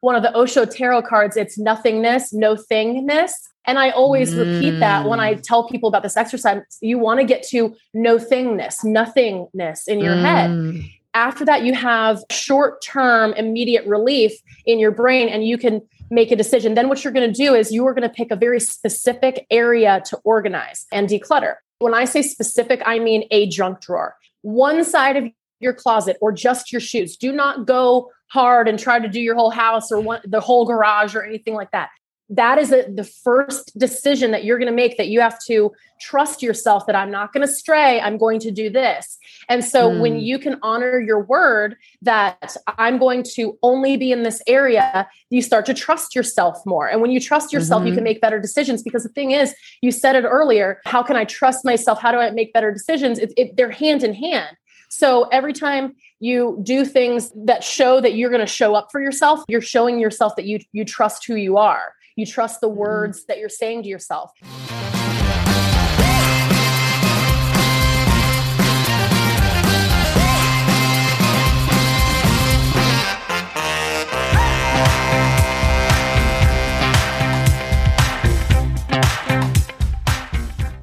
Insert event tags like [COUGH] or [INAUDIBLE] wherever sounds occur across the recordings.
one of the Osho tarot cards, it's nothingness, no thingness. And I always mm. repeat that when I mm. tell people about this exercise. You want to get to no thingness, nothingness in your mm. head. After that, you have short term, immediate relief in your brain, and you can make a decision. Then, what you're going to do is you are going to pick a very specific area to organize and declutter. When I say specific, I mean a junk drawer, one side of your closet, or just your shoes. Do not go hard and try to do your whole house or one, the whole garage or anything like that that is a, the first decision that you're going to make that you have to trust yourself that I'm not going to stray. I'm going to do this. And so mm. when hmm. you can honor your word that I'm going to only be in this area, you start to trust yourself more. And when you trust yourself, mm-hmm. you can mm-hmm. make better decisions because the thing is, you said it earlier, how can I trust myself? How do I make better decisions? It, it, they're hand in hand. So every time you do things that show that you're going to show up for yourself, you're showing yourself that you you trust who you are you trust the mm-hmm. words that you're saying to yourself.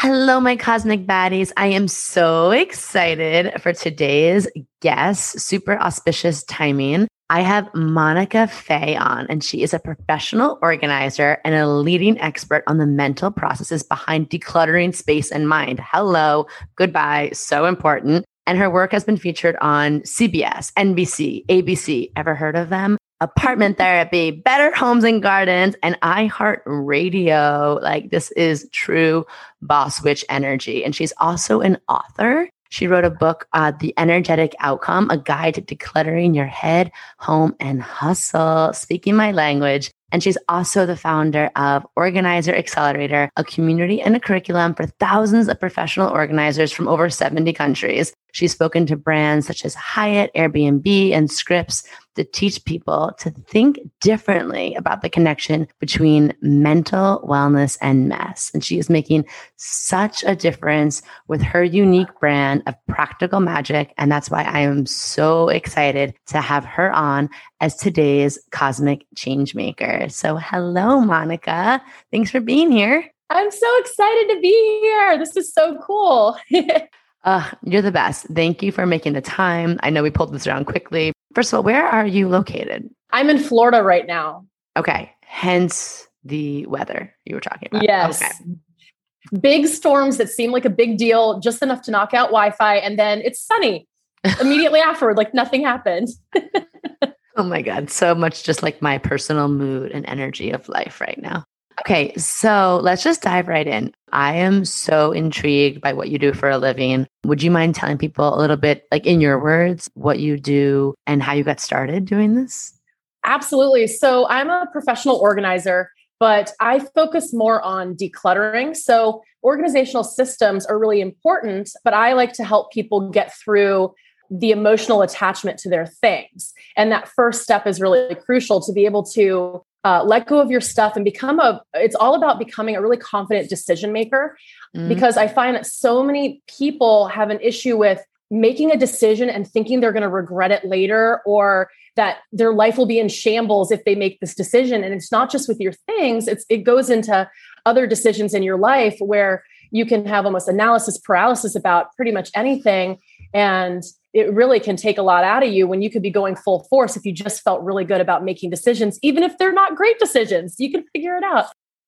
Hello, my cosmic baddies. I am so excited for today's guest. Super auspicious timing. I have Monica Fay on, and she is a professional organizer and a leading expert on the mental processes behind decluttering space and mind. Hello, goodbye, so important. And her work has been featured on CBS, NBC, ABC. Ever heard of them? Apartment [LAUGHS] Therapy, Better Homes and Gardens, and iHeartRadio. Like, this is true boss witch energy. And she's also an author. She wrote a book, uh, The Energetic Outcome, a guide to decluttering your head, home, and hustle. Speaking my language. And she's also the founder of Organizer Accelerator, a community and a curriculum for thousands of professional organizers from over 70 countries. She's spoken to brands such as Hyatt, Airbnb, and Scripps to teach people to think differently about the connection between mental wellness and mess. And she is making such a difference with her unique brand of practical magic. And that's why I am so excited to have her on as today's cosmic change maker. So, hello, Monica. Thanks for being here. I'm so excited to be here. This is so cool. [LAUGHS] Uh, you're the best. Thank you for making the time. I know we pulled this around quickly. First of all, where are you located? I'm in Florida right now. Okay. Hence the weather you were talking about. Yes. Okay. Big storms that seem like a big deal, just enough to knock out Wi Fi, and then it's sunny [LAUGHS] immediately afterward, like nothing happened. [LAUGHS] oh my God. So much just like my personal mood and energy of life right now. Okay, so let's just dive right in. I am so intrigued by what you do for a living. Would you mind telling people a little bit, like in your words, what you do and how you got started doing this? Absolutely. So I'm a professional organizer, but I focus more on decluttering. So organizational systems are really important, but I like to help people get through the emotional attachment to their things. And that first step is really crucial to be able to uh, let go of your stuff and become a it's all about becoming a really confident decision maker mm-hmm. because i find that so many people have an issue with making a decision and thinking they're going to regret it later or that their life will be in shambles if they make this decision and it's not just with your things it's it goes into other decisions in your life where you can have almost analysis paralysis about pretty much anything and it really can take a lot out of you when you could be going full force if you just felt really good about making decisions, even if they're not great decisions. You can figure it out.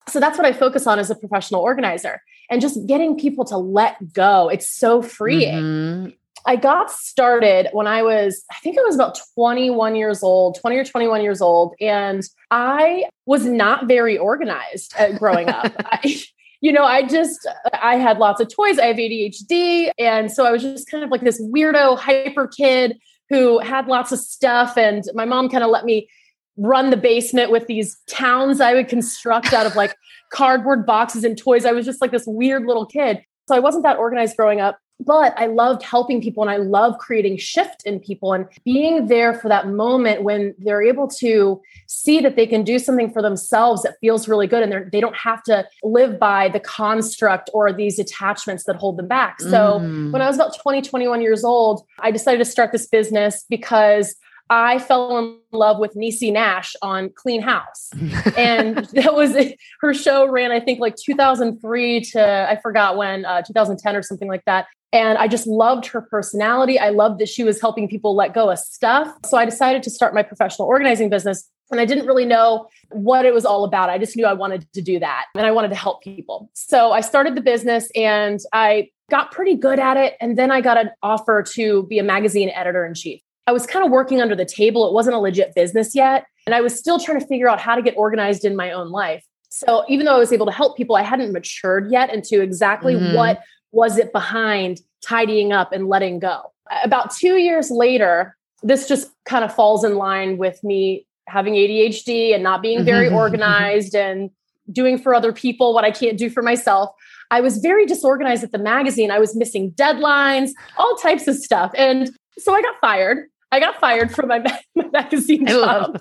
So that's what I focus on as a professional organizer and just getting people to let go. It's so freeing. Mm-hmm. I got started when I was, I think I was about 21 years old, 20 or 21 years old. And I was not very organized growing up. [LAUGHS] I, you know, I just, I had lots of toys. I have ADHD. And so I was just kind of like this weirdo, hyper kid who had lots of stuff. And my mom kind of let me run the basement with these towns I would construct out of like [LAUGHS] cardboard boxes and toys. I was just like this weird little kid. So I wasn't that organized growing up but I loved helping people and I love creating shift in people and being there for that moment when they're able to see that they can do something for themselves that feels really good and they're, don't have to live by the construct or these attachments that hold them back. So mm. when I was about 20, 21 years old, I decided to start this business because I fell in love with Niecy Nash on Clean House. [LAUGHS] and that was her show ran, I think, like 2003 to I forgot when, uh, 2010 or something like that. And I just loved her personality. I loved that she was helping people let go of stuff. So I decided to start my professional organizing business. And I didn't really know what it was all about. I just knew I wanted to do that and I wanted to help people. So I started the business and I got pretty good at it. And then I got an offer to be a magazine editor in chief. I was kind of working under the table. It wasn't a legit business yet. And I was still trying to figure out how to get organized in my own life. So even though I was able to help people, I hadn't matured yet into exactly mm-hmm. what was it behind tidying up and letting go? About two years later, this just kind of falls in line with me having ADHD and not being very [LAUGHS] organized and doing for other people what I can't do for myself. I was very disorganized at the magazine. I was missing deadlines, all types of stuff. And so I got fired. I got fired from my, my [LAUGHS] magazine job.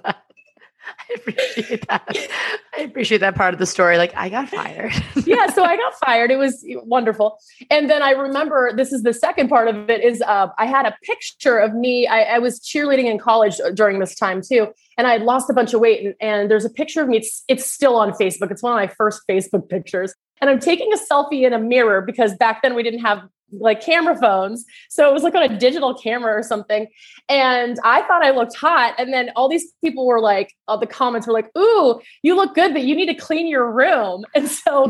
[LAUGHS] I appreciate that. I appreciate that part of the story. Like, I got fired. [LAUGHS] yeah, so I got fired. It was wonderful. And then I remember this is the second part of it is uh, I had a picture of me. I, I, was cheerleading in college during this time too, and I had lost a bunch of weight. And, and there's a picture of me. It's it's still on Facebook. It's one of my first Facebook pictures. And I'm taking a selfie in a mirror because back then we didn't have like camera phones. So it was like on a digital camera or something. And I thought I looked hot. And then all these people were like, all the comments were like, Ooh, you look good, but you need to clean your room. [LAUGHS] And so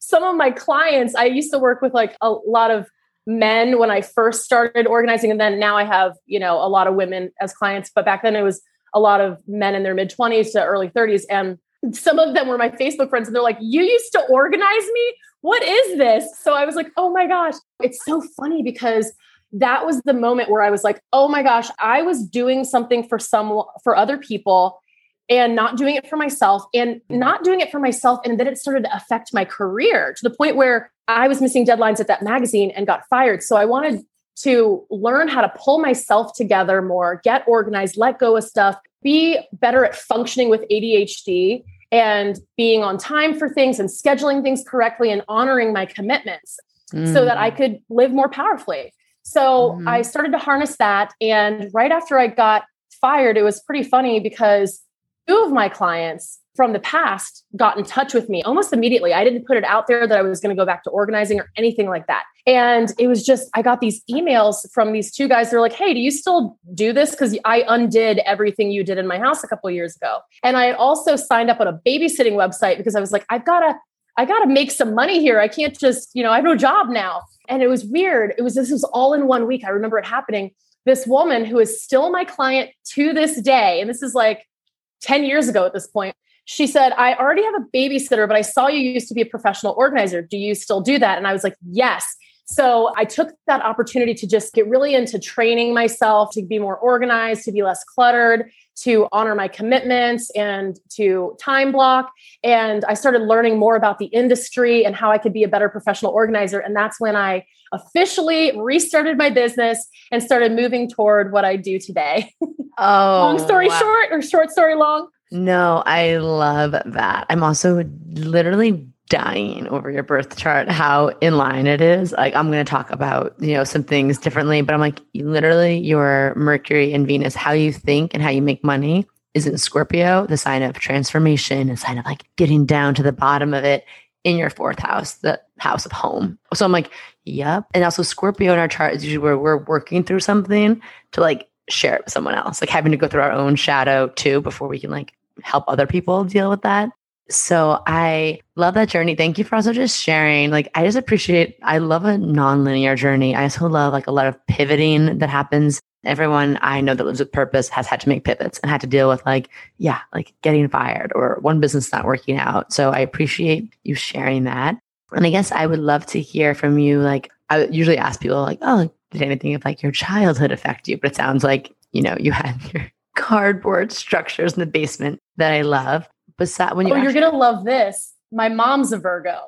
some of my clients, I used to work with like a lot of men when I first started organizing. And then now I have, you know, a lot of women as clients. But back then it was a lot of men in their mid 20s to early 30s. And some of them were my Facebook friends, and they're like, You used to organize me? What is this? So I was like, Oh my gosh. It's so funny because that was the moment where I was like, Oh my gosh, I was doing something for some for other people and not doing it for myself and mm-hmm. not doing it for myself. And then it started to affect my career to the point where I was missing deadlines at that magazine and got fired. So I wanted to learn how to pull myself together more, get organized, let go of stuff, be better at functioning with ADHD and being on time for things and scheduling things correctly and honoring my commitments mm. so that I mm. could live more powerfully. So mm. I started to harness that. And right after I got fired, it was pretty funny because two of my clients from the past got in touch with me almost immediately. I didn't put it out there that I was going to go back to organizing or anything like that. And it was just, I got these emails from these two guys. They're like, hey, do you still do this? Because I undid everything you did in my house a couple years ago. And I had also signed up on a babysitting website because I was like, I've got to, I got to make some money here. I can't just, you know, I have no job now. And it was weird. It was, this was all in one week. I remember it happening. This woman who is still my client to this day, and this is like 10 years ago at this point, she said, I already have a babysitter, but I saw you used to be a professional organizer. Do you still do that? And I was like, yes. So I took that opportunity to just get really into training myself to be more organized, to be less cluttered, to honor my commitments and to time block. And I started learning more about the industry and how I could be a better professional organizer. And that's when I officially restarted my business and started moving toward what I do today. [LAUGHS] Oh, long story wow. short or short story long? No, I love that. I'm also literally dying over your birth chart, how in line it is. Like I'm going to talk about, you know, some things differently, but I'm like, literally your Mercury and Venus, how you think and how you make money is in Scorpio, the sign of transformation, a sign of like getting down to the bottom of it in your fourth house, the house of home. So I'm like, yep. And also Scorpio in our chart is usually where we're working through something to like share it with someone else, like having to go through our own shadow too before we can like help other people deal with that. So I love that journey. Thank you for also just sharing. Like I just appreciate I love a non-linear journey. I also love like a lot of pivoting that happens. Everyone I know that lives with purpose has had to make pivots and had to deal with like, yeah, like getting fired or one business not working out. So I appreciate you sharing that. And I guess I would love to hear from you. Like I usually ask people like, oh, did anything of like your childhood affect you? But it sounds like, you know, you had [LAUGHS] your cardboard structures in the basement that I love. Besides, when you oh, you're gonna love this. my mom's a Virgo.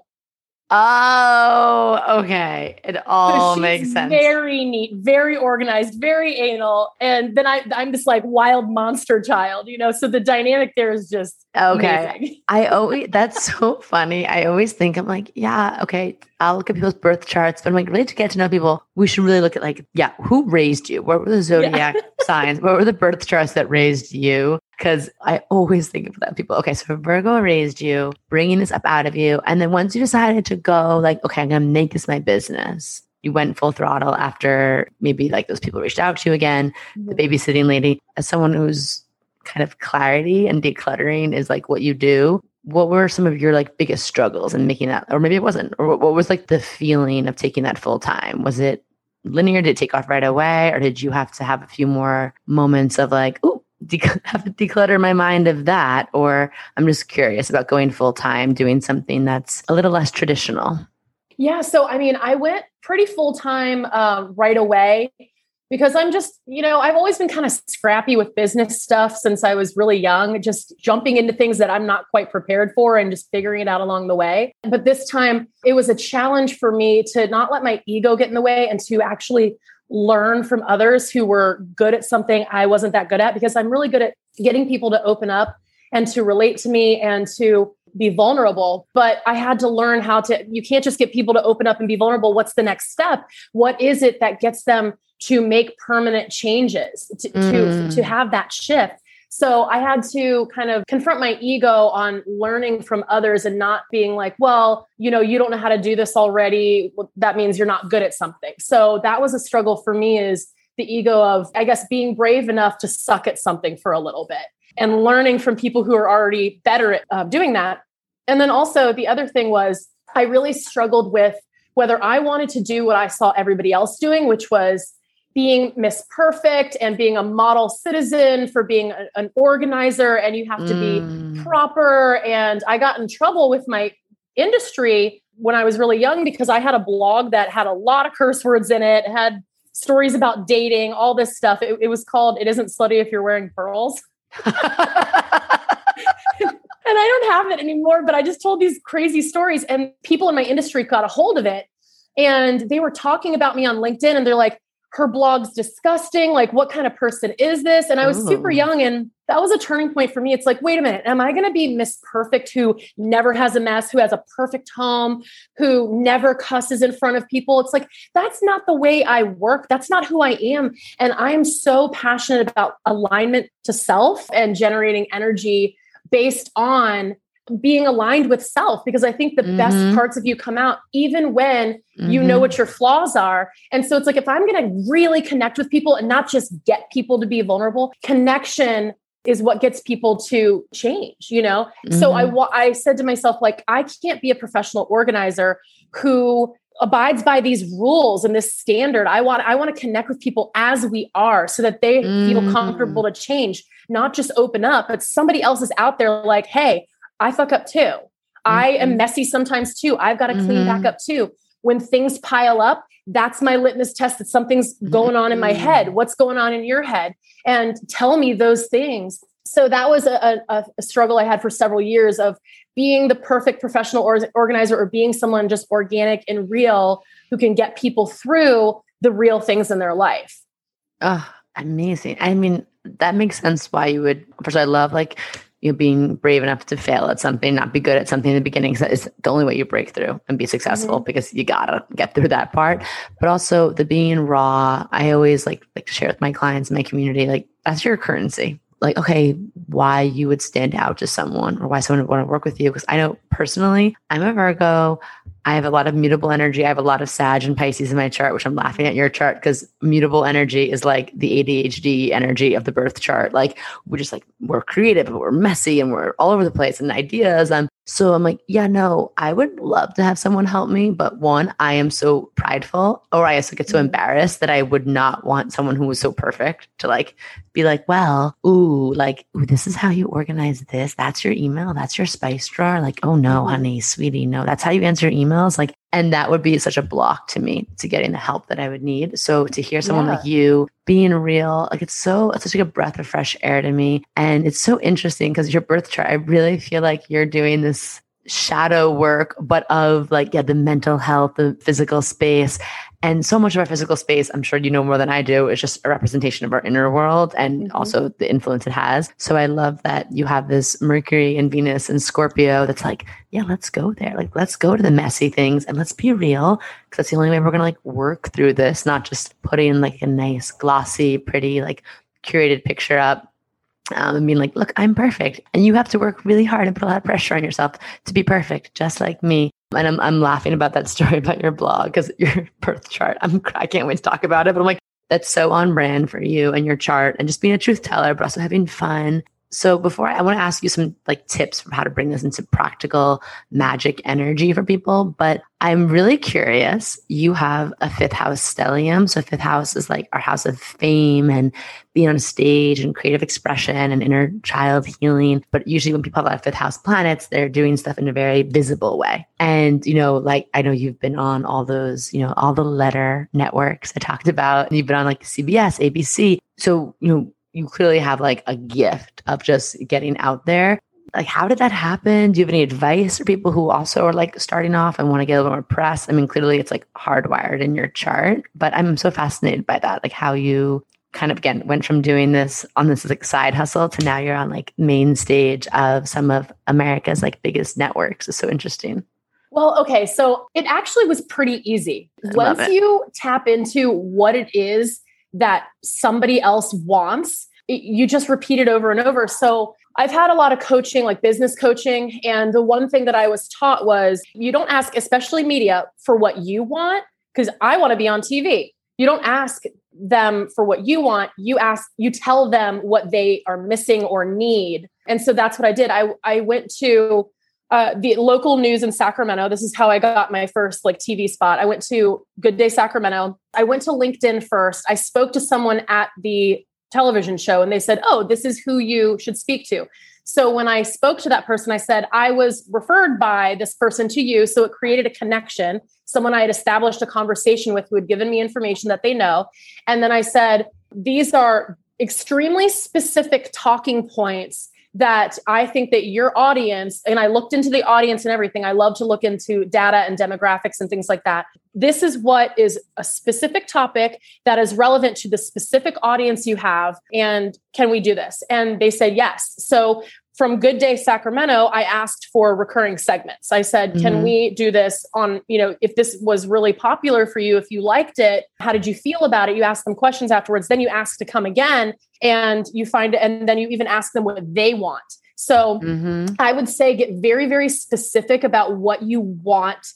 Oh, okay. It all so makes sense. Very neat, very organized, very anal. And then I, I'm this like wild monster child, you know? So the dynamic there is just okay. Amazing. [LAUGHS] I always, that's so funny. I always think, I'm like, yeah, okay, I'll look at people's birth charts, but I'm like, really to get to know people, we should really look at like, yeah, who raised you? What were the zodiac yeah. [LAUGHS] signs? What were the birth charts that raised you? Because I always think of that people. Okay, so Virgo raised you, bringing this up out of you, and then once you decided to go, like, okay, I'm gonna make this my business. You went full throttle after maybe like those people reached out to you again. The mm-hmm. babysitting lady, as someone who's kind of clarity and decluttering is like what you do. What were some of your like biggest struggles in making that, or maybe it wasn't, or what, what was like the feeling of taking that full time? Was it linear? Did it take off right away, or did you have to have a few more moments of like, [LAUGHS] have to declutter my mind of that, or I'm just curious about going full time, doing something that's a little less traditional. Yeah. So, I mean, I went pretty full time uh, right away because I'm just, you know, I've always been kind of scrappy with business stuff since I was really young, just jumping into things that I'm not quite prepared for and just figuring it out along the way. But this time it was a challenge for me to not let my ego get in the way and to actually learn from others who were good at something I wasn't that good at because I'm really good at getting people to open up and to relate to me and to be vulnerable. But I had to learn how to, you can't just get people to open up and be vulnerable. What's the next step? What is it that gets them to make permanent changes, to, mm. to, to have that shift? So I had to kind of confront my ego on learning from others and not being like, well, you know, you don't know how to do this already. That means you're not good at something. So that was a struggle for me is the ego of, I guess, being brave enough to suck at something for a little bit and learning from people who are already better at uh, doing that. And then also the other thing was I really struggled with whether I wanted to do what I saw everybody else doing, which was being Miss Perfect and being a model citizen for being a, an organizer, and you have to mm. be proper. And I got in trouble with my industry when I was really young because I had a blog that had a lot of curse words in it, had stories about dating, all this stuff. It, it was called It Isn't Slutty If You're Wearing Pearls. [LAUGHS] and I don't have it anymore, but I just told these crazy stories, and people in my industry got a hold of it. And they were talking about me on LinkedIn, and they're like, her blog's disgusting. Like, what kind of person is this? And I was super oh. young, and that was a turning point for me. It's like, wait a minute, am I going to be Miss Perfect who never has a mess, who has a perfect home, who never cusses in front of people? It's like, that's not the way I work. That's not who I am. And I am so passionate about alignment to self and generating energy based on being aligned with self because I think the mm-hmm. best parts of you come out even when mm-hmm. you know mm-hmm. what your flaws are. And so it's like if I'm going to really connect with people and not just get people to be vulnerable, connection is what gets people to change, you know? Mm-hmm. So I mm-hmm. I said to myself like I can't be a professional organizer who abides by these rules and this standard. I want I want to connect with people as we are so that they feel comfortable mm. to change, not just open up, but somebody else is out there like, "Hey, I fuck up too. Mm-hmm. I am mm-hmm. messy sometimes too. I've got to clean mm-hmm. back up too. When things pile up, that's my litmus test that something's going on in my head. Mm-hmm. What's going on in your head? And tell me those things. So that was a, a, a struggle I had for several years of being the perfect professional or, organizer or being someone just organic and real who can get people through the real things in their life. Oh, amazing. I mean, that makes sense why you would, first, I love like you know, being brave enough to fail at something, not be good at something in the beginning is the only way you break through and be successful mm-hmm. because you gotta get through that part. But also the being raw, I always like like to share with my clients and my community, like that's your currency. Like, okay, why you would stand out to someone or why someone would want to work with you. Because I know personally, I'm a Virgo. I have a lot of mutable energy. I have a lot of Sag and Pisces in my chart, which I'm laughing at your chart because mutable energy is like the ADHD energy of the birth chart. Like we're just like we're creative, but we're messy and we're all over the place and ideas. Um, so I'm like, yeah, no, I would love to have someone help me. But one, I am so prideful, or I also get so mm-hmm. embarrassed that I would not want someone who was so perfect to like be like, well, ooh, like, ooh, this is how you organize this. That's your email. That's your spice drawer. Like, oh no, mm-hmm. honey, sweetie, no, that's how you answer emails. Like, and that would be such a block to me to getting the help that I would need. So to hear someone yeah. like you being real, like it's so, it's such like a breath of fresh air to me. And it's so interesting because your birth chart, I really feel like you're doing this shadow work, but of like, yeah, the mental health, the physical space. And so much of our physical space, I'm sure you know more than I do, is just a representation of our inner world and mm-hmm. also the influence it has. So I love that you have this Mercury and Venus and Scorpio that's like, yeah, let's go there. Like, let's go to the messy things and let's be real because that's the only way we're going to like work through this, not just putting like a nice, glossy, pretty, like curated picture up um, and being like, look, I'm perfect. And you have to work really hard and put a lot of pressure on yourself to be perfect, just like me. And I'm, I'm laughing about that [LAUGHS] story about your blog because your [LAUGHS] birth chart, I'm, I can't wait to talk about it. But I'm like, that's so on brand for you and your chart and just being a truth teller, but also having fun so before I, I want to ask you some like tips for how to bring this into practical magic energy for people, but I'm really curious. You have a fifth house stellium. So fifth house is like our house of fame and being on a stage and creative expression and inner child healing. But usually when people have fifth house planets, they're doing stuff in a very visible way. And, you know, like I know you've been on all those, you know, all the letter networks I talked about, and you've been on like CBS, ABC. So, you know, you clearly have like a gift of just getting out there. Like, how did that happen? Do you have any advice for people who also are like starting off and want to get a little more press? I mean, clearly it's like hardwired in your chart, but I'm so fascinated by that, like how you kind of again went from doing this on this like side hustle to now you're on like main stage of some of America's like biggest networks. It's so interesting. Well, okay, so it actually was pretty easy. Once you tap into what it is that somebody else wants, you just repeat it over and over. So I've had a lot of coaching, like business coaching. And the one thing that I was taught was you don't ask, especially media, for what you want, because I want to be on TV. You don't ask them for what you want. You ask, you tell them what they are missing or need. And so that's what I did. I, I went to uh, the local news in Sacramento. This is how I got my first like TV spot. I went to Good Day Sacramento. I went to LinkedIn first. I spoke to someone at the television show and they said, "Oh, this is who you should speak to." So when I spoke to that person, I said, "I was referred by this person to you." So it created a connection. Someone I had established a conversation with who had given me information that they know. And then I said, "These are extremely specific talking points that I think that your audience, and I looked into the audience and everything, I love to look into data and demographics and things like that. This is what is a specific topic that is relevant to the specific audience you have. And can we do this? And they said yes. So from Good Day Sacramento, I asked for recurring segments. I said, mm-hmm. "Can we do this on, you know, if this was really popular for you, if you liked it, how did you feel about it?" You ask them questions afterwards, then you ask to come again and you find and then you even ask them what they want. So, mm-hmm. I would say get very very specific about what you want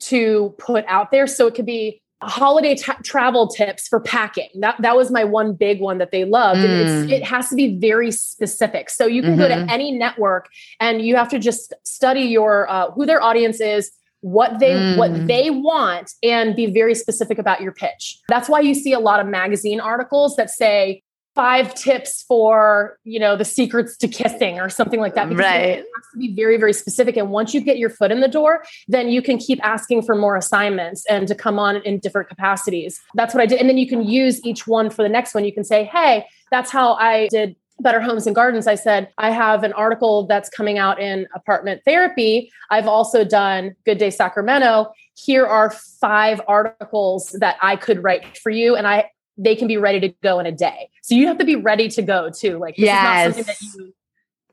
to put out there so it could be holiday t- travel tips for packing. That that was my one big one that they loved. Mm. it has to be very specific. So you can mm-hmm. go to mm-hmm. any network and you have to just study your uh, who their audience is, what they mm. what they want, and be very specific about your pitch. That's why you see a lot of magazine articles that say five tips for you know the secrets to kissing or something like that because right. it has to be very very specific and once you get your foot in the door then you can keep asking for more assignments and to come on in different capacities that's what i did and then you can use each one for the next one you can say hey that's how i did Better Homes and Gardens, I said, I have an article that's coming out in apartment therapy. I've also done Good Day Sacramento. Here are five articles that I could write for you. And I they can be ready to go in a day. So you have to be ready to go too. Like this yes. is not something that you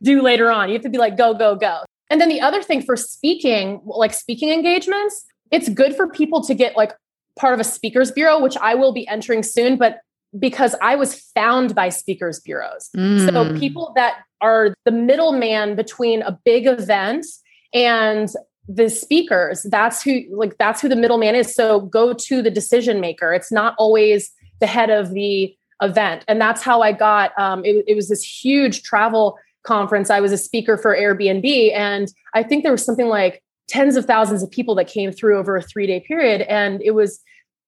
do later on. You have to be like, go, go, go. And then the other thing for speaking, like speaking engagements, it's good for people to get like part of a speakers bureau, which I will be entering soon, but because I was found by speakers bureaus. Mm. So people that are the middleman between a big event and the speakers, that's who like that's who the middleman is. So go to the decision maker. It's not always the head of the event. And that's how I got um, it, it was this huge travel conference. I was a speaker for Airbnb. And I think there was something like tens of thousands of people that came through over a three day period. And it was,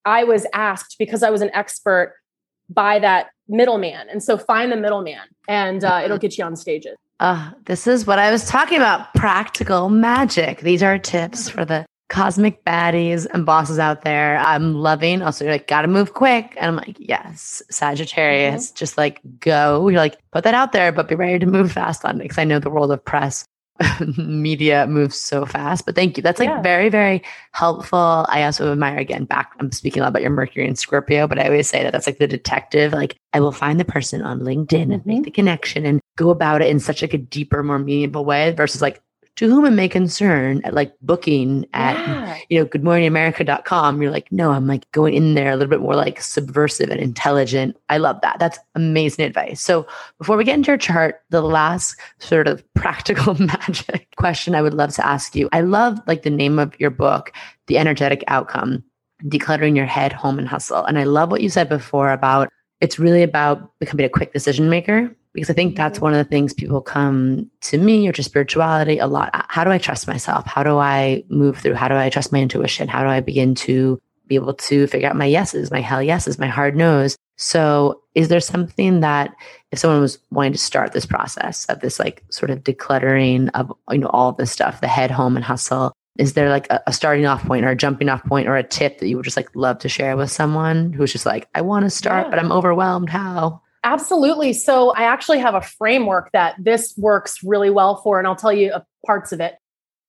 I was asked because I was an expert by that middleman. And so find the middleman and uh, it'll get you on stages. Uh, this is what I was talking about practical magic. These are tips for the cosmic baddies and bosses out there. I'm loving. Also, you're like, gotta move quick. And I'm like, yes, Sagittarius, mm-hmm. just like go. You're like, put that out there, but be ready to move fast on it because I know the world of press [LAUGHS] media moves so fast. But thank you. That's like yeah. very, very helpful. I also admire again back. I'm speaking a lot about your Mercury and Scorpio, but I always say that that's like the detective. Like I will find the person on LinkedIn mm-hmm. and make mm-hmm. the connection and go about it in such like a deeper, more meaningful way versus like to whom it may concern at like booking at yeah. you know goodmorningamerica.com you're like no i'm like going in there a little bit more like subversive and intelligent. I love that. That's amazing advice. So before we get into your chart the last sort of [LAUGHS] practical [LAUGHS] magic question i would love to ask you. I love like the name of your book the energetic outcome decluttering your head home and hustle. And i love what you said before about it's really about becoming a quick decision maker because I think that's one of the things people come to me or to spirituality a lot. How do I trust myself? How do I move through? How do I trust my intuition? How do I begin to be able to figure out my yeses, my hell yeses, my hard no's? So, is there something that if someone was wanting to start this process of this like sort of decluttering of you know all of this stuff, the head home and hustle, is there like a, a, starting off point or a jumping off point or a tip that you would just like love to share with someone who's just like, I want to start, yeah. but I'm overwhelmed? How? Absolutely. So I actually have a framework that this works really well for, and I'll tell you uh, parts of it.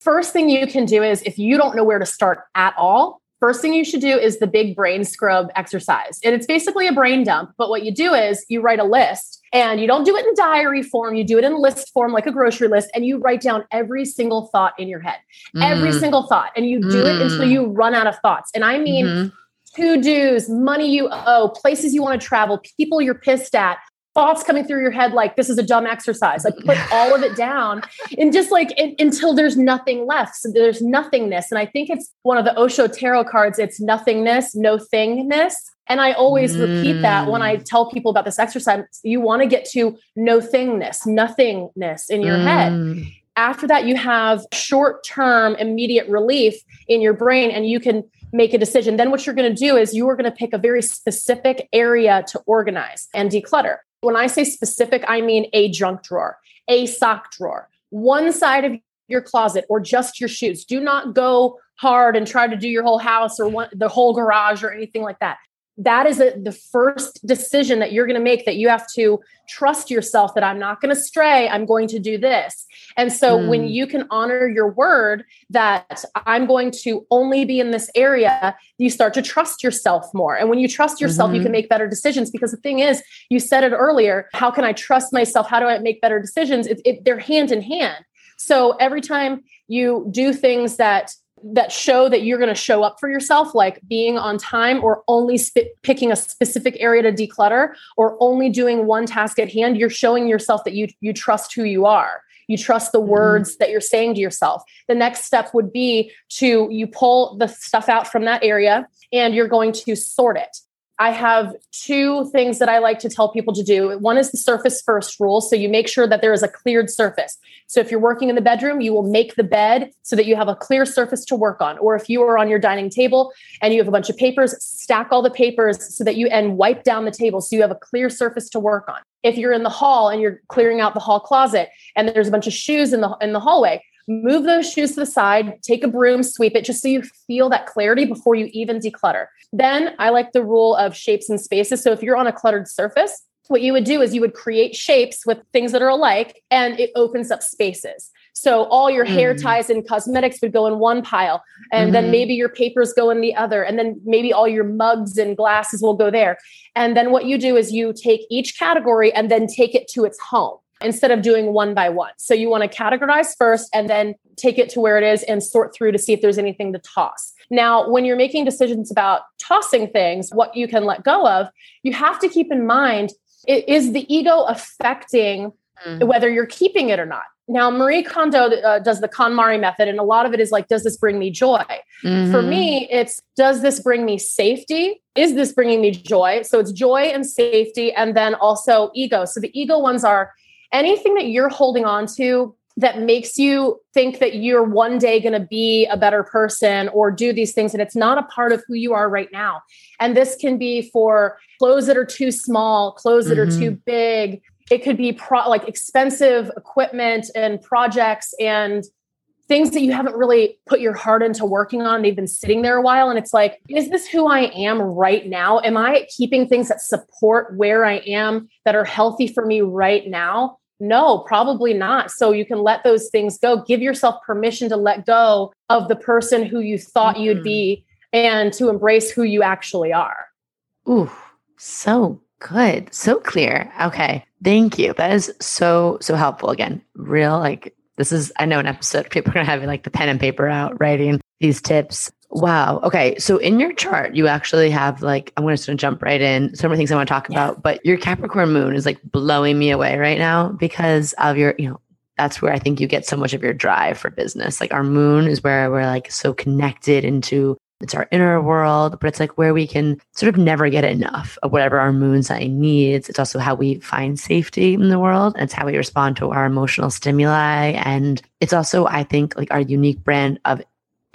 First thing you can do is if you don't know where to start at all, first thing you should do is the big brain scrub exercise. And it's basically a brain dump. But what you do is you write a list and you don't do it in diary form, you do it in list form like a grocery list, and you write down every single thought in your head, mm. every single thought. And you do mm. it until you run out of thoughts. And I mean, mm-hmm to dos, money you owe, places you want to travel, people you're pissed at, thoughts coming through your head like this is a dumb exercise. Like put all of it down and just like it, until there's nothing left. So there's nothingness. And I think it's one of the Osho tarot cards. It's nothingness, no thingness. And I always mm. repeat that when I mm. tell people about this exercise. You want to get to no thingness, nothingness in your mm. head. After that, you have short term, immediate relief in your brain, and you can make a decision. Then, what you're going to do is you are going to pick a very specific area to organize and declutter. When I say specific, I mean a junk drawer, a sock drawer, one side of your closet, or just your shoes. Do not go hard and try to do your whole house or one, the whole garage or anything like that that is a, the first decision that you're going to make that you have to trust yourself that I'm not going to stray. I'm going to do this. And so mm. when hmm. you can honor your word that I'm going to only be in this area, you start to trust yourself more. And when you trust yourself, mm-hmm. you can mm-hmm. make better decisions because the thing is, you said it earlier, how can I trust myself? How do I make better decisions? It, it, they're hand in hand. So every time you do things that that show that you're going to show up for yourself, like being on time or only sp- picking a specific area to declutter or only doing one task at hand, you're showing yourself that you you trust who you are. You trust the mm-hmm. words mm-hmm. that you're saying to yourself. The next step would be to you pull the stuff out from that area and you're going to sort it. I have two things that I like to tell people to do. One is the surface first rule. So you make sure that there is a cleared surface. So if you're working in the bedroom, you will make the bed so that you have a clear surface to work on. Or if you are on your dining table and you have a bunch of papers, stack all the papers so that you and wipe down the table so you have a clear surface to work on. If you're in the hall and you're clearing out the hall closet and there's a bunch of shoes in the in the hallway, move those shoes to the side, take a broom, sweep it just so you feel that clarity before you even declutter. Then I like the rule of shapes and spaces. So if you're on a cluttered surface, what you would do is you would create shapes with things that are alike and it opens up spaces. So all your hair mm. ties and cosmetics would go in one pile, and mm-hmm. then maybe your papers go in the other, and then maybe all your mugs and glasses will go there. And then what you do is you take each category and then take it to its home instead of doing one by one. So you want to categorize first and then take it to where it is and sort through to see if there's anything to toss. Now, when you're making decisions about tossing things, what you can let go of, you have to keep in mind is the ego affecting mm. whether you're keeping it or not? Now, Marie Kondo uh, does the KonMari method, and a lot of it is like, does this bring me joy? Mm-hmm. For me, it's, does this bring me safety? Is this bringing me joy? So it's joy and safety, and then also ego. So the ego ones are, anything that you're holding on to that makes you think that you're one day going to be a better person or do these things and it's not a part of who you are right now and this can be for clothes that are too small clothes that mm-hmm. are too mm-hmm. big it could be pro- like expensive equipment and projects and things that you haven't really put your heart into working on they've been sitting there a while and it's like is this who i am right now am i keeping things that support where i am that are healthy for me right now no, probably not. So you can let those things go. Give yourself permission to let go of the person who you thought mm-hmm. you'd be and to embrace who you actually are. Ooh, so good. So clear. Okay. Thank you. That is so, so helpful. Again, real like this is, I know an episode, people are going to have like the pen and paper out writing these tips. Wow. Okay. So in your chart, you actually have like, I'm going to jump right in. So many things I want to talk yeah. about, but your Capricorn moon is like blowing me away right now because of your, you know, that's where I think you get so much of your drive for business. Like our moon is where we're like so connected into it's our inner world, but it's like where we can sort of never get enough of whatever our moon sign needs. It's also how we find safety in the world. It's how we respond to our emotional stimuli. And it's also, I think, like our unique brand of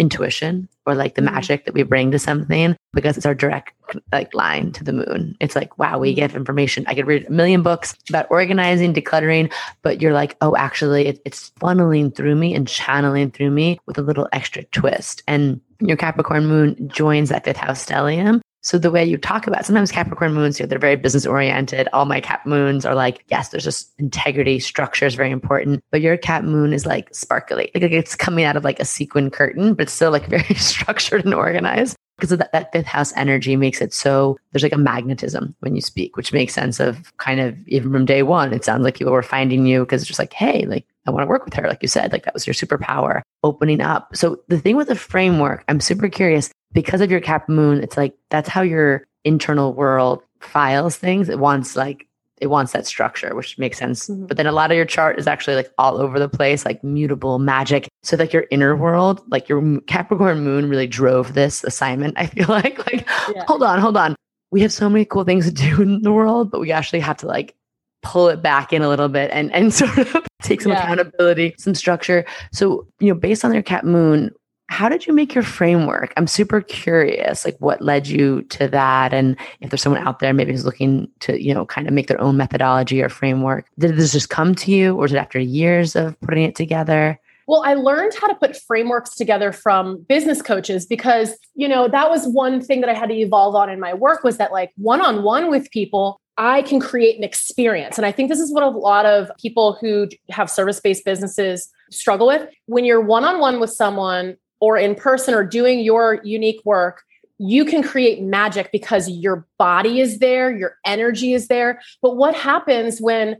intuition or like the mm-hmm. magic that we bring to something because it's our direct like line to the moon. It's like, wow, we get information. I could read a million books about organizing, decluttering, but you're like, oh, actually, it, it's funneling through me and channeling through me with a little extra twist. And your Capricorn moon joins that fifth house stellium. So the way you talk about sometimes Capricorn moons, know, they're very business oriented. All my Cap moons are like, yes, there's just integrity, structure is very important. But your Cap moon is like sparkly, like, like it's coming out of like a sequin curtain, but still like [LAUGHS] very structured and organized because of that, that fifth house energy makes it so there's like a magnetism when you speak, which makes sense of kind of even from day one. It sounds like people were finding you because it's just like, hey, like I want to work with her. Like you said, like that was your superpower opening up. So the thing with the framework, I'm super curious because of your cap moon, it's like that's how your internal world files things. It wants like it wants that structure, which makes sense. Mm-hmm. But then a lot of your chart is actually like all over the place, like mutable magic. So like your inner world, like your Capricorn moon really drove this assignment. I feel [LAUGHS] like, like, yeah. hold on, hold on. We have so many cool things to do in the world, but we actually have to like pull it back in a little bit and and [LAUGHS] sort of take some yeah. accountability, some structure. So, you know, based on your Cap moon, how did you make your framework? I'm super curious, like what led you to that, and if there's someone out there maybe who's looking to, you know, kind of make their own methodology or framework. Did this just come to you, or did it after years of putting it together? Well, I learned how to put frameworks together from business coaches because, you know, that was one thing that I had to evolve on in my work was that like one-on-one with people, I can create an experience. And I think this is what a lot of people who have service-based businesses struggle with. When you're one-on-one with someone, or in person or doing your unique work, you can create magic because your body is there, your energy is there. But what happens when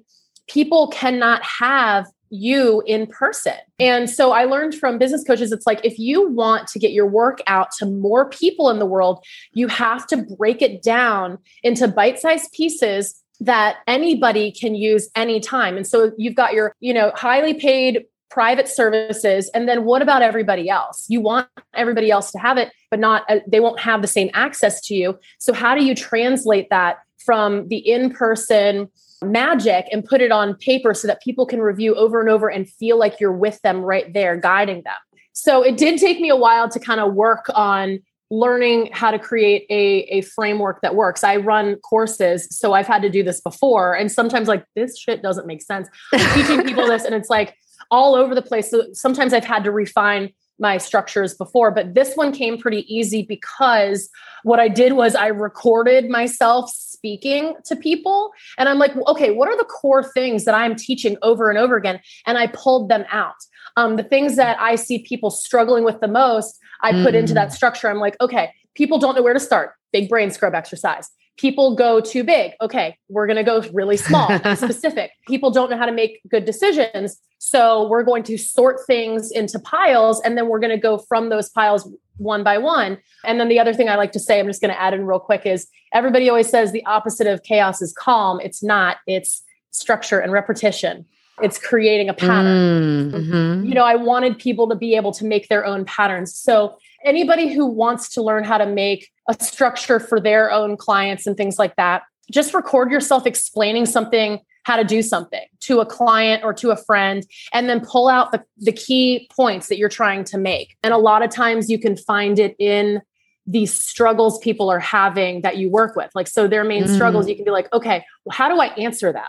people cannot have you in person? And so I learned from business coaches it's like if you want to get your work out to more people in the world, you have to break it down into bite sized pieces that anybody can use anytime. And so you've got your, you know, highly paid private services and then what about everybody else you want everybody else to have it but not uh, they won't have the same access to you so how do you translate that from the in-person magic and put it on paper so that people can review over and over and feel like you're with them right there guiding them so it did take me a while to kind of work on learning how to create a, a framework that works. I run courses, so I've had to do this before. And sometimes, like, this shit doesn't make sense. I'm teaching people this, and it's like, all over the place. So sometimes I've had to refine my structures before, but this one came pretty easy because what I did was I recorded myself speaking to people. And I'm like, okay, what are the core things that I'm teaching over and over again? And I pulled them out. Um, the things that I see people struggling with the most, I put into that mm. structure. I'm like, okay, people don't know where to start. Big brain scrub exercise people go too big. Okay, we're going to go really small, [LAUGHS] specific. People don't know how to make good decisions. So we're going to sort things into piles and then we're going to go from those piles one by one. And then the other thing I like to say, I'm just going to add in real quick is everybody always says the opposite of chaos is calm. It's not, it's structure and repetition. It's creating a pattern. Mm-hmm. You know, I wanted people to be able to make their own patterns. So anybody who wants to learn how to make a structure for their own clients and things like that, just record yourself explaining something, how to do something to a client or to a friend, and then pull out the, the key points that you're trying to make. And a lot of times you can find it in these struggles people are having that you work with. Like, so their main mm. struggles, you can be like, okay, well, how do I answer them?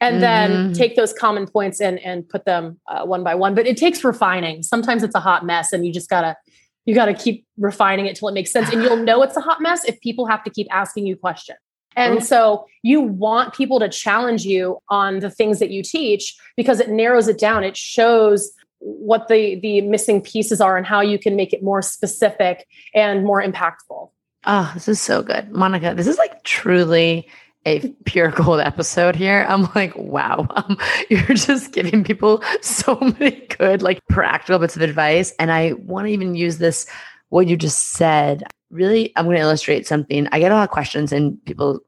And then mm-hmm. take those common points and and put them uh, one by one but it takes refining sometimes it's a hot mess and you just gotta you got to keep refining it till it makes sense. And you'll know it's a hot mess if people have to keep asking you questions. And so you want people to challenge you on the things that you teach because it narrows it down. It shows what the the missing pieces are and how you can make it more specific and more impactful. Oh, this is so good. Monica, this is like truly a pure gold episode here. I'm like, wow, [LAUGHS] um, you're just giving people so many good, like practical bits of advice. And I want to even use this, what you just said. Really, I'm going to illustrate something. I get a lot of questions, and people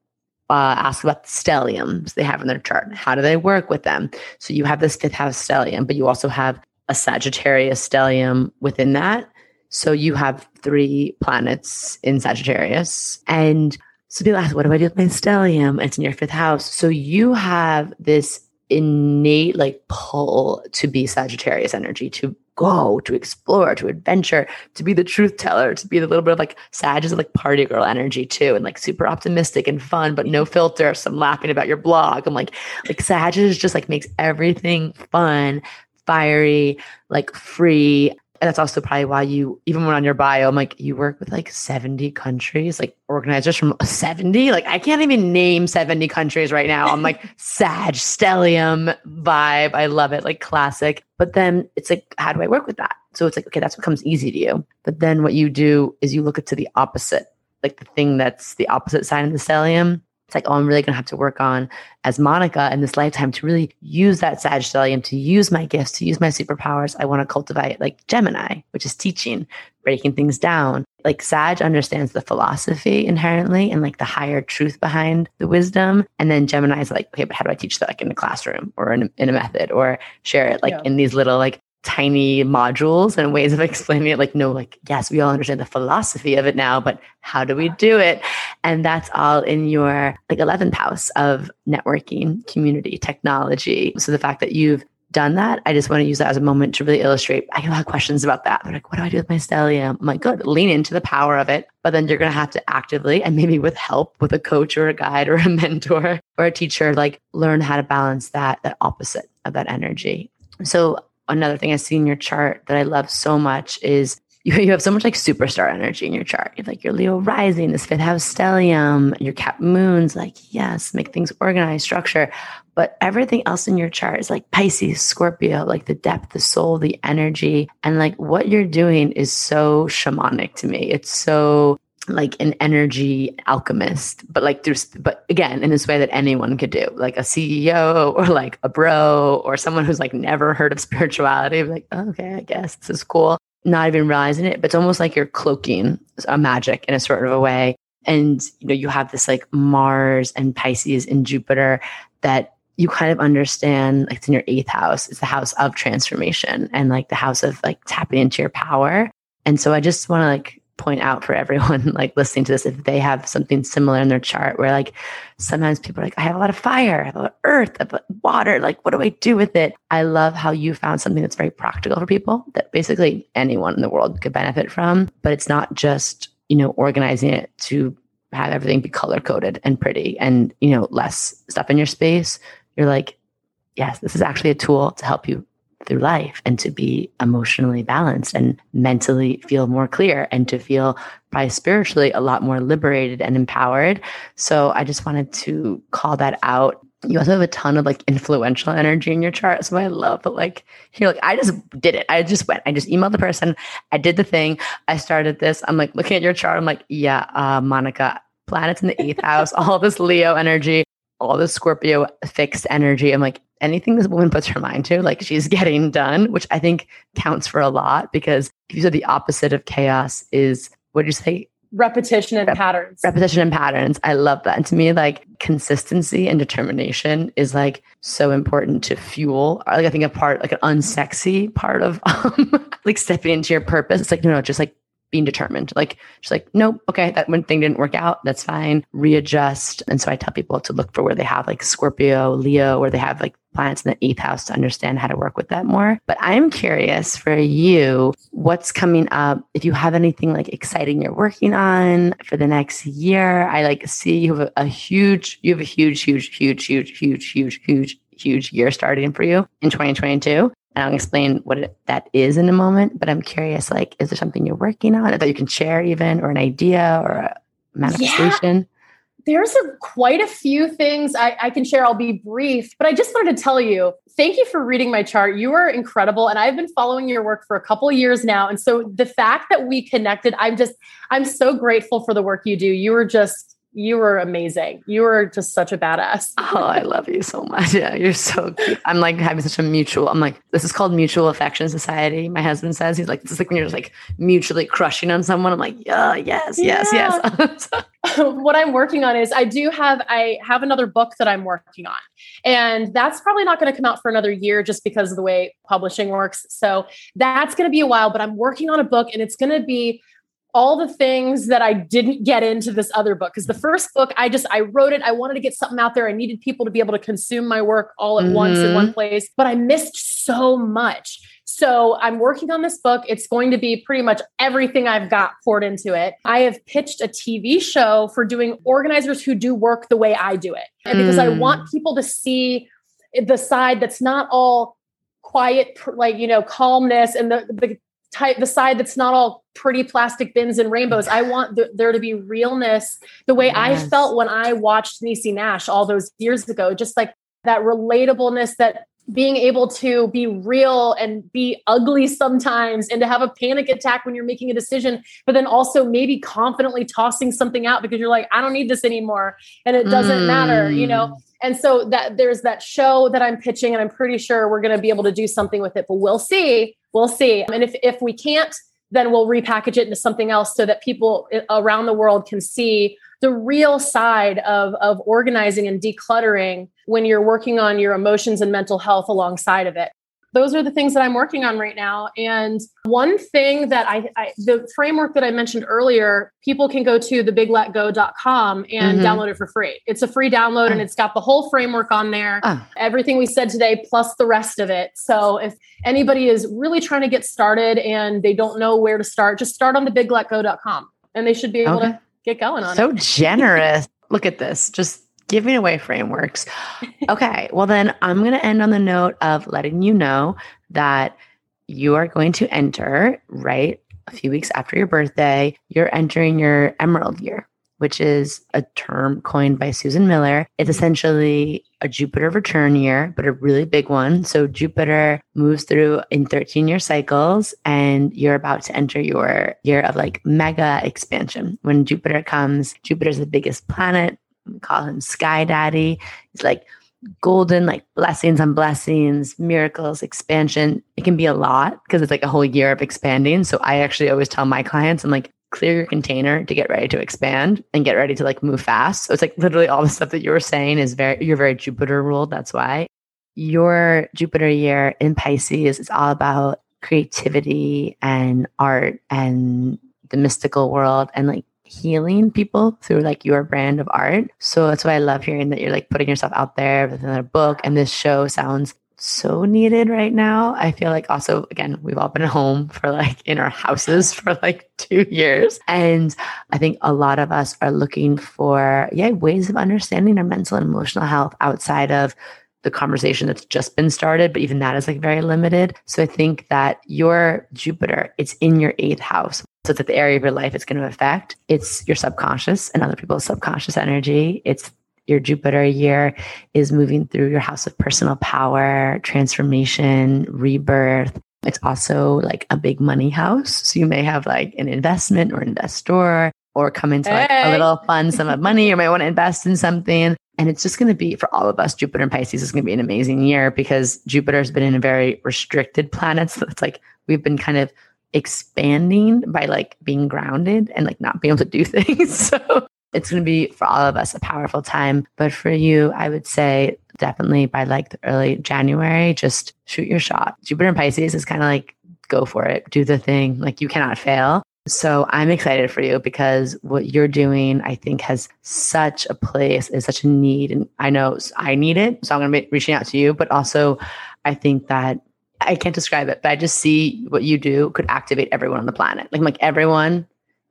uh, ask about the stelliums they have in their chart. How do they work with them? So you have this fifth house stellium, but you also have a Sagittarius stellium within that. So you have three planets in Sagittarius. And so people ask, what do I do with my stellium? It's in your fifth house. So you have this innate like pull to be Sagittarius energy, to go, to explore, to adventure, to be the truth teller, to be the little bit of like Sag is like party girl energy too, and like super optimistic and fun, but no filter. So I'm laughing about your blog. I'm like, like Sag is just like makes everything fun, fiery, like free. And that's also probably why you, even when on your bio, I'm like, you work with like 70 countries, like organizers from [LAUGHS] 70. Like, I can't even name 70 countries right now. I'm like, [LAUGHS] Sag, Stellium vibe. I love it, like classic. But then it's like, how do I work with that? So it's like, okay, that's what comes easy to you. But then what you do is you look at to the opposite, like the thing that's the opposite side of the stellium it's like, oh, I'm really going to have to work on as Monica in this lifetime to really use that Sag stellium, to use my gifts, to use my superpowers. I want to cultivate like Gemini, which is teaching, breaking things down. Like Sag understands the philosophy inherently and like the higher truth behind the wisdom. And then Gemini is like, okay, but how do I teach that like in a classroom or in a, in a method or share it like yeah. in these little like tiny modules and ways of [LAUGHS] explaining it. Like no like yes we all understand the philosophy of it now but how do we do it? And that's all in your like 11th house of networking community technology. So the fact that you've done that i just want to use that as a moment to really illustrate. I get a lot of questions about that. They're like what do i do with my stellium? I'm like good lean into the power of it. But then you're going to have to actively and maybe with help with a coach or a guide or a [LAUGHS] mentor or a teacher like learn how to balance that that opposite of that energy. So another thing I see in your chart that I love so much is you, [LAUGHS] you have so much like superstar energy in your chart. You have like your Leo rising, this fifth house stellium, your cap moons, like, yes, make things organized, structure. But everything else in your chart is like Pisces, Scorpio, like the depth, the soul, the energy. And like what you're doing is so shamanic to me. It's so like an energy alchemist, but like there's, but again, in this way that anyone could do, like a CEO or like a bro or someone who's like never heard of [LAUGHS] spirituality, like, oh, okay, I guess this is cool. Not even realizing it, but it's almost like you're cloaking a magic in a sort of a way. And, you know, you have this like Mars and Pisces and Jupiter that you kind of understand, like it's in your eighth house, it's the house of transformation and like the house of like tapping into your power. And so I just want to like point out for everyone [LAUGHS] like listening to this if they have something similar in their chart where like sometimes people are like i have a lot of fire i have a lot of earth I have water like what do i do with it? I love how you found something that's very practical for people that basically anyone in the world could benefit from but it's not just you know organizing it to have everything be color coded and pretty and you know less stuff in your space. You're like yes this is actually a tool to help you through life and to be emotionally balanced and mentally feel more clear and to feel probably spiritually a lot more liberated and empowered. So I just wanted to call that out. You also have a ton of like influential energy in your chart. So I love but like you're like, I just did it. I just went. I just emailed the person. I did the thing. I started this. I'm like looking at your chart. I'm like, yeah, uh, Monica, planets in the eighth house, [LAUGHS] all this Leo energy, all the Scorpio fixed energy. I'm like, anything this woman puts her mind to, like she's [LAUGHS] getting done, which I think counts for a lot because if you said the opposite of chaos is what did you say? Repetition and Rep- patterns. Repetition and patterns. I love that. And to me, like consistency and determination is like so important to fuel. Like I think a part, like an unsexy part of [LAUGHS] um, like stepping into your purpose. It's like, no, no, just like being determined. Like, she's like, nope, okay, that one thing didn't work out. That's fine. Readjust. And so I tell people to look for where they have like Scorpio, Leo, where they have like planets in the eighth house to understand how to work with that more. But I'm curious for you, what's coming up? If you have anything like exciting you're working on for the next year, I like see you have a, a huge, you have a huge, huge, huge, huge, huge, huge, huge, huge year starting for you in 2022. And I'll explain what it, that is in a moment. But I'm curious, like, is there something you're working on that you can share, even, or an idea or a manifestation? Yeah there's a, quite a few things I, I, can share. I'll be brief, but I just wanted to tell you thank you for reading my chart. You are incredible. And I've been following your work for a couple years now. And so the fact that we connected, I'm just, I'm so grateful for the work you do. You are just, you were amazing. You were just such a badass. [LAUGHS] oh, I love you so much. Yeah, you're so cute. I'm like having such a mutual. I'm like, this is called mutual affection society. My husband says he's like, it's like when you're just like mutually crushing on someone. I'm like, yeah, yes, yes, yeah. yes. [LAUGHS] [LAUGHS] what I'm working on is I do have I have another book that I'm working on. And that's probably not going to come out for another year just because of the way publishing works. So that's going to be a while, but I'm working on a book and it's going to be all the things that I didn't get into this other book. Because the first book, I just I wrote it. I wanted to get something out there. I needed people to be able to consume my work all at mm-hmm. once in one mm-hmm. place, but I missed so much. So I'm working on this book. It's going to be pretty much everything I've got poured into it. I have pitched a TV show for doing organizers who do work the way I do it. And because mm. I want people to see the side that's not all quiet like you know calmness and the the type the side that's not all pretty plastic bins and rainbows i want the, there to be realness the way yes. i felt when i watched niecy nash all those years ago just like that relatableness that being able to be real and be ugly sometimes and to have a panic attack when you're making a decision but then also maybe confidently tossing something out because you're like i don't need this anymore and it doesn't mm. matter you know mm. and so that there's that show that i'm pitching and i'm pretty sure we're going to be able to do something with it but we'll see we'll see. And if if we can't, then we'll repackage it into something else so that people around the world can see the real side of, of organizing and decluttering when you're working on your emotions and mental health alongside of it those are the things that I'm working on right now. And one thing that I, I, the framework that I mentioned earlier, people can go to thebigletgo.com and mm-hmm. download it for free. It's a free download oh. and it's got the whole framework on there, oh. everything we said today, plus the rest of it. So if anybody is really trying to get started and they don't know where to start, just start on thebigletgo.com and they should be able okay. to get going on so it. So [LAUGHS] generous. Look at this. Just giving away frameworks. [LAUGHS] Okay, well, then I'm going to end on the note of letting you know that you are going to enter right a few weeks after your birthday. You're entering your emerald year, which is a term coined by Susan Miller. It's essentially a Jupiter return year, but a really big one. So Jupiter moves through in 13 year cycles, and you're about to enter your year of like mega expansion. When Jupiter comes, Jupiter's the biggest planet we call him Sky Daddy. He's like golden, like blessings on blessings, miracles, expansion. It can be a lot because it's like a whole year of expanding. So I actually always tell my clients, I'm like, clear your container to get ready to expand and get ready to like move fast. So it's like literally all the stuff that you were saying is very, you're very Jupiter ruled. That's why your Jupiter year in Pisces is all about creativity and art and the mystical world and like healing people through like your brand of art. So that's why I love hearing that you're like putting yourself out there with another book. And this show sounds so needed right now. I feel like also, again, we've all been home for like in our houses [LAUGHS] for like two years. And I think a lot of us are looking for, yeah, ways of understanding our mental and emotional health outside of the conversation that's just been started, but even that is like very limited. So I think that your Jupiter, it's in your eighth house, so that the area of your life it's going to affect it's your subconscious and other people's subconscious energy it's your Jupiter year is moving through your house of personal power, transformation, rebirth. It's also like a big money house. So you may have like an investment or an investor or come into like a little fun sum of money. You might want to invest in something. And it's just going to be for all of us, Jupiter and Pisces is going to be an amazing year because Jupiter has been in a very restricted planet. So [LAUGHS] it's like we've been kind of expanding by like being grounded and like not being able to do [LAUGHS] things. so it's going to be for all of us a powerful time. But for you, I would say definitely by like the early January, just shoot your shot. Jupiter and Pisces is kind of like go for it, do the thing. Like you cannot fail. So I'm excited for you because what you're doing, I think, has such a place, is such a need. And I know I need it. So I'm going to be reaching out to you. But also, I think that I can't describe it, but I just see what you do could activate everyone on the planet. Like, like everyone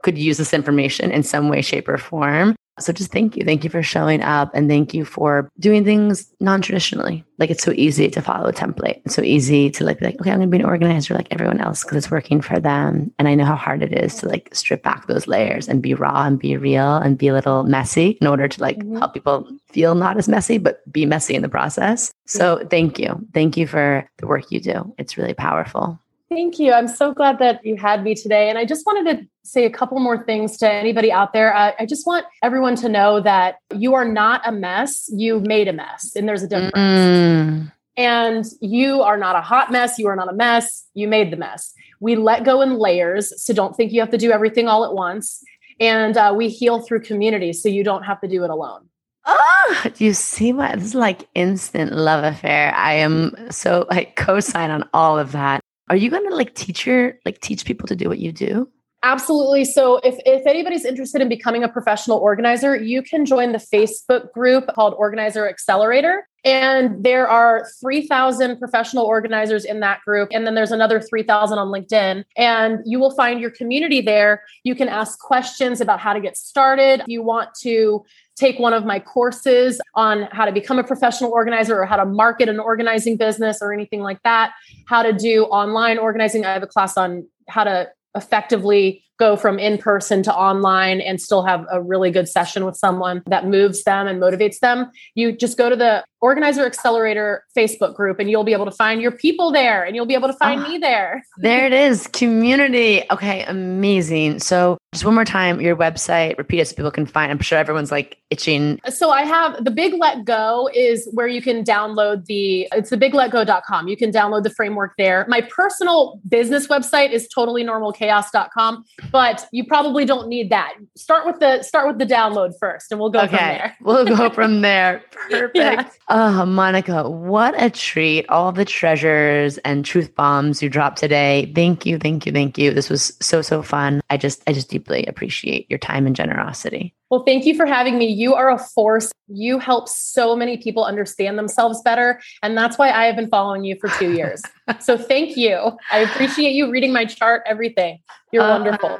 could use this information in some way, shape, or form. So just thank you. Thank you for showing up and thank you for doing things non traditionally. Like it's so easy to follow a template. It's so easy to like be like, okay, I'm gonna be an organizer like everyone else because it's working for them. And I know how hard it is to like strip back those layers and be raw and be real and be a little messy in order to like mm-hmm. help people feel not as messy, but be messy in the process. So thank you. Thank you for the work you do. It's really powerful. Thank you. I'm so glad that you had me today. And I just wanted to say a couple more things to anybody out there. Uh, I just want everyone to know that you are not a mess. You made a mess, and there's a difference. Mm. And you are not a hot mess. You are not a mess. You made the mess. We let go in layers. So don't think you have to do everything all at once. And uh, we heal through community. So you don't have to do it alone. Oh, you see what this is like instant love affair. I am so like co-sign on all of that. Are you going to like teach your like teach people to do what you do? Absolutely. So if, if anybody's interested in becoming a professional organizer, you can join the Facebook group called Organizer Accelerator. And there are 3,000 professional organizers in that group. And then there's another 3,000 on LinkedIn. And you will find your community there. You can ask questions about how to get started. If you want to take one of my courses on how to become a professional organizer or how to market an organizing business or anything like that, how to do online organizing. I have a class on how to effectively go from in person to online and still have a really good session with someone that moves them and motivates them. You just go to the Organizer Accelerator Facebook group and you'll be able to find your people there and you'll be able to find oh, me there. [LAUGHS] there it is community. Okay, amazing. So, just one more time, your website, repeat it so people can find. I'm sure everyone's like itching. So, I have the Big Let Go is where you can download the, it's the big let bigletgo.com. You can download the framework there. My personal business website is totallynormalchaos.com but you probably don't need that. Start with the start with the download first, and we'll go okay. from there. we'll go [LAUGHS] from there. Perfect. Yeah. Oh, Monica, what a treat! All the treasures and truth bombs you dropped today. Thank you, thank you, thank you. This was so so fun. I just I just deeply appreciate your time and generosity. Well, thank you for having me. You are a force. You help so many people understand themselves better. And that's why I have been following you for two years. [LAUGHS] so thank you. I appreciate you reading my chart, everything. You're uh, wonderful.